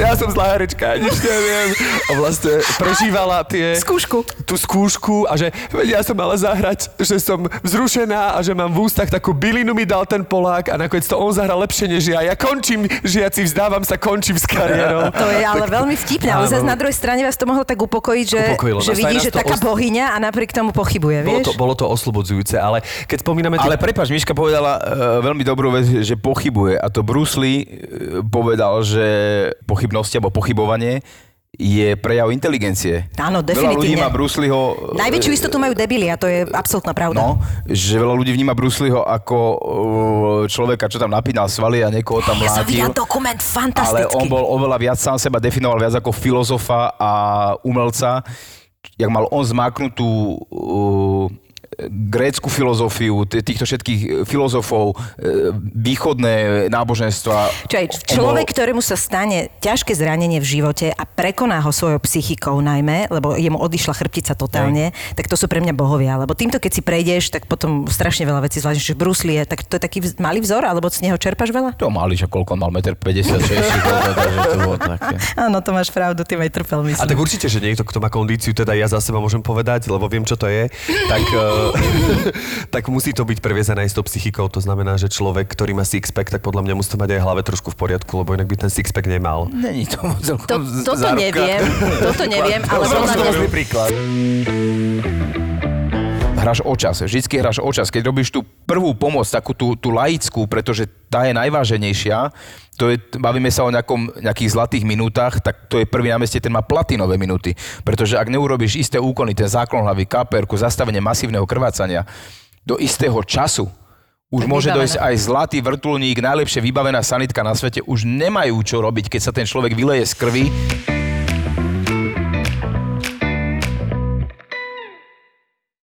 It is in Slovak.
ja som zlá herečka, nič neviem. A vlastne prežívala tie... Skúšku. Tú skúšku a že ja som mala zahrať, že som vzrušená a že mám v ústach takú bylinu mi dal ten Polák a nakoniec to on zahral lepšie než ja. Ja končím, žiaci, vzdávam sa, končím s kariérou. To je ale veľmi vtipné, ale zase na druhej strane vás to mohlo tak upokojiť, že, Upokojilo že nás, aj vidí, nás že taká os- bohyňa a napriek tomu pochybuje, Bolo vieš? to, bolo to oslobodzujúce, ale keď spomíname... tie- Ale prepač, Miška povedala uh, veľmi dobrú vec, že pochybuje. A to Bruce Lee uh, povedal, že pochybnosti alebo pochybovanie je prejav inteligencie. Áno, Veľa ľudí definitívne. má Bruce Leeho... Najväčšiu istotu majú debili a to je absolútna pravda. No, že veľa ľudí vníma Bruce Leeho ako uh, človeka, čo tam napínal svaly a niekoho tam Ja mlátil. videla dokument Ale fantastický. on bol oveľa viac, sám seba definoval viac ako filozofa a umelca. Jak mal on zmáknutú uh, grécku filozofiu, t- týchto všetkých filozofov, e, východné náboženstva. Čiže On človek, bol- ktorému sa stane ťažké zranenie v živote a prekoná ho svojou psychikou najmä, lebo jemu odišla chrbtica totálne, tak to sú pre mňa bohovia. Lebo týmto, keď si prejdeš, tak potom strašne veľa vecí zvlášť, že Bruce Lee je, tak to je taký malý vzor, alebo z neho čerpaš veľa? To mali, že koľko mal, 1,56 m, takže to bolo také. Áno, to máš pravdu, ty aj trpel, myslím. A tak určite, že niekto, kto má kondíciu, teda ja za seba môžem povedať, lebo viem, čo to je, tak, eh, tak musí to byť previezané aj s tou psychikou. To znamená, že človek, ktorý má six-pack, tak podľa mňa musí to mať aj hlave trošku v poriadku, lebo inak by ten six-pack nemal. Není to celkom To, toto záruka. neviem, toto neviem, ale podľa mňa... rôzny príklad. Hráš o čas, vždycky hráš o čas. Keď robíš tú prvú pomoc, takú tú, tú laickú, pretože tá je najváženejšia, to je, bavíme sa o nejakom, nejakých zlatých minútach, tak to je prvý na meste, ten má platinové minúty. Pretože ak neurobíš isté úkony, ten záklon hlavy, kaperku, zastavenie masívneho krvácania, do istého času, už Tak môže vybavené. dojsť aj zlatý vrtulník, najlepšie vybavená sanitka na svete, už nemajú čo robiť, keď sa ten človek vyleje z krvi